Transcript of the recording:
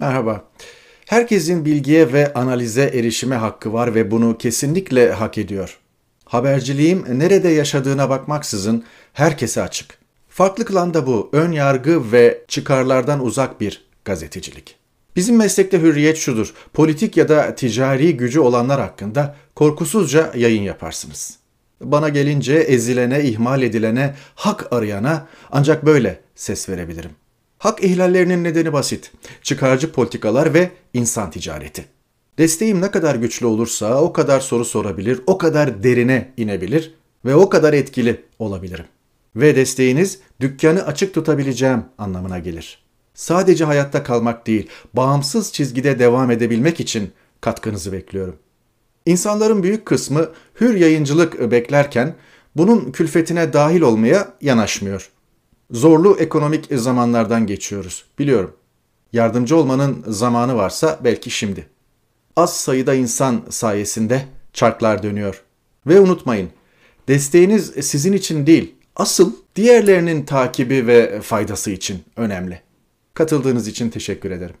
Merhaba. Herkesin bilgiye ve analize erişime hakkı var ve bunu kesinlikle hak ediyor. Haberciliğim nerede yaşadığına bakmaksızın herkese açık. Farklı kılan da bu ön yargı ve çıkarlardan uzak bir gazetecilik. Bizim meslekte hürriyet şudur. Politik ya da ticari gücü olanlar hakkında korkusuzca yayın yaparsınız. Bana gelince ezilene, ihmal edilene, hak arayana ancak böyle ses verebilirim. Hak ihlallerinin nedeni basit. Çıkarcı politikalar ve insan ticareti. Desteğim ne kadar güçlü olursa o kadar soru sorabilir, o kadar derine inebilir ve o kadar etkili olabilirim. Ve desteğiniz dükkanı açık tutabileceğim anlamına gelir. Sadece hayatta kalmak değil, bağımsız çizgide devam edebilmek için katkınızı bekliyorum. İnsanların büyük kısmı hür yayıncılık beklerken bunun külfetine dahil olmaya yanaşmıyor. Zorlu ekonomik zamanlardan geçiyoruz, biliyorum. Yardımcı olmanın zamanı varsa belki şimdi. Az sayıda insan sayesinde çarklar dönüyor. Ve unutmayın, desteğiniz sizin için değil, asıl diğerlerinin takibi ve faydası için önemli. Katıldığınız için teşekkür ederim.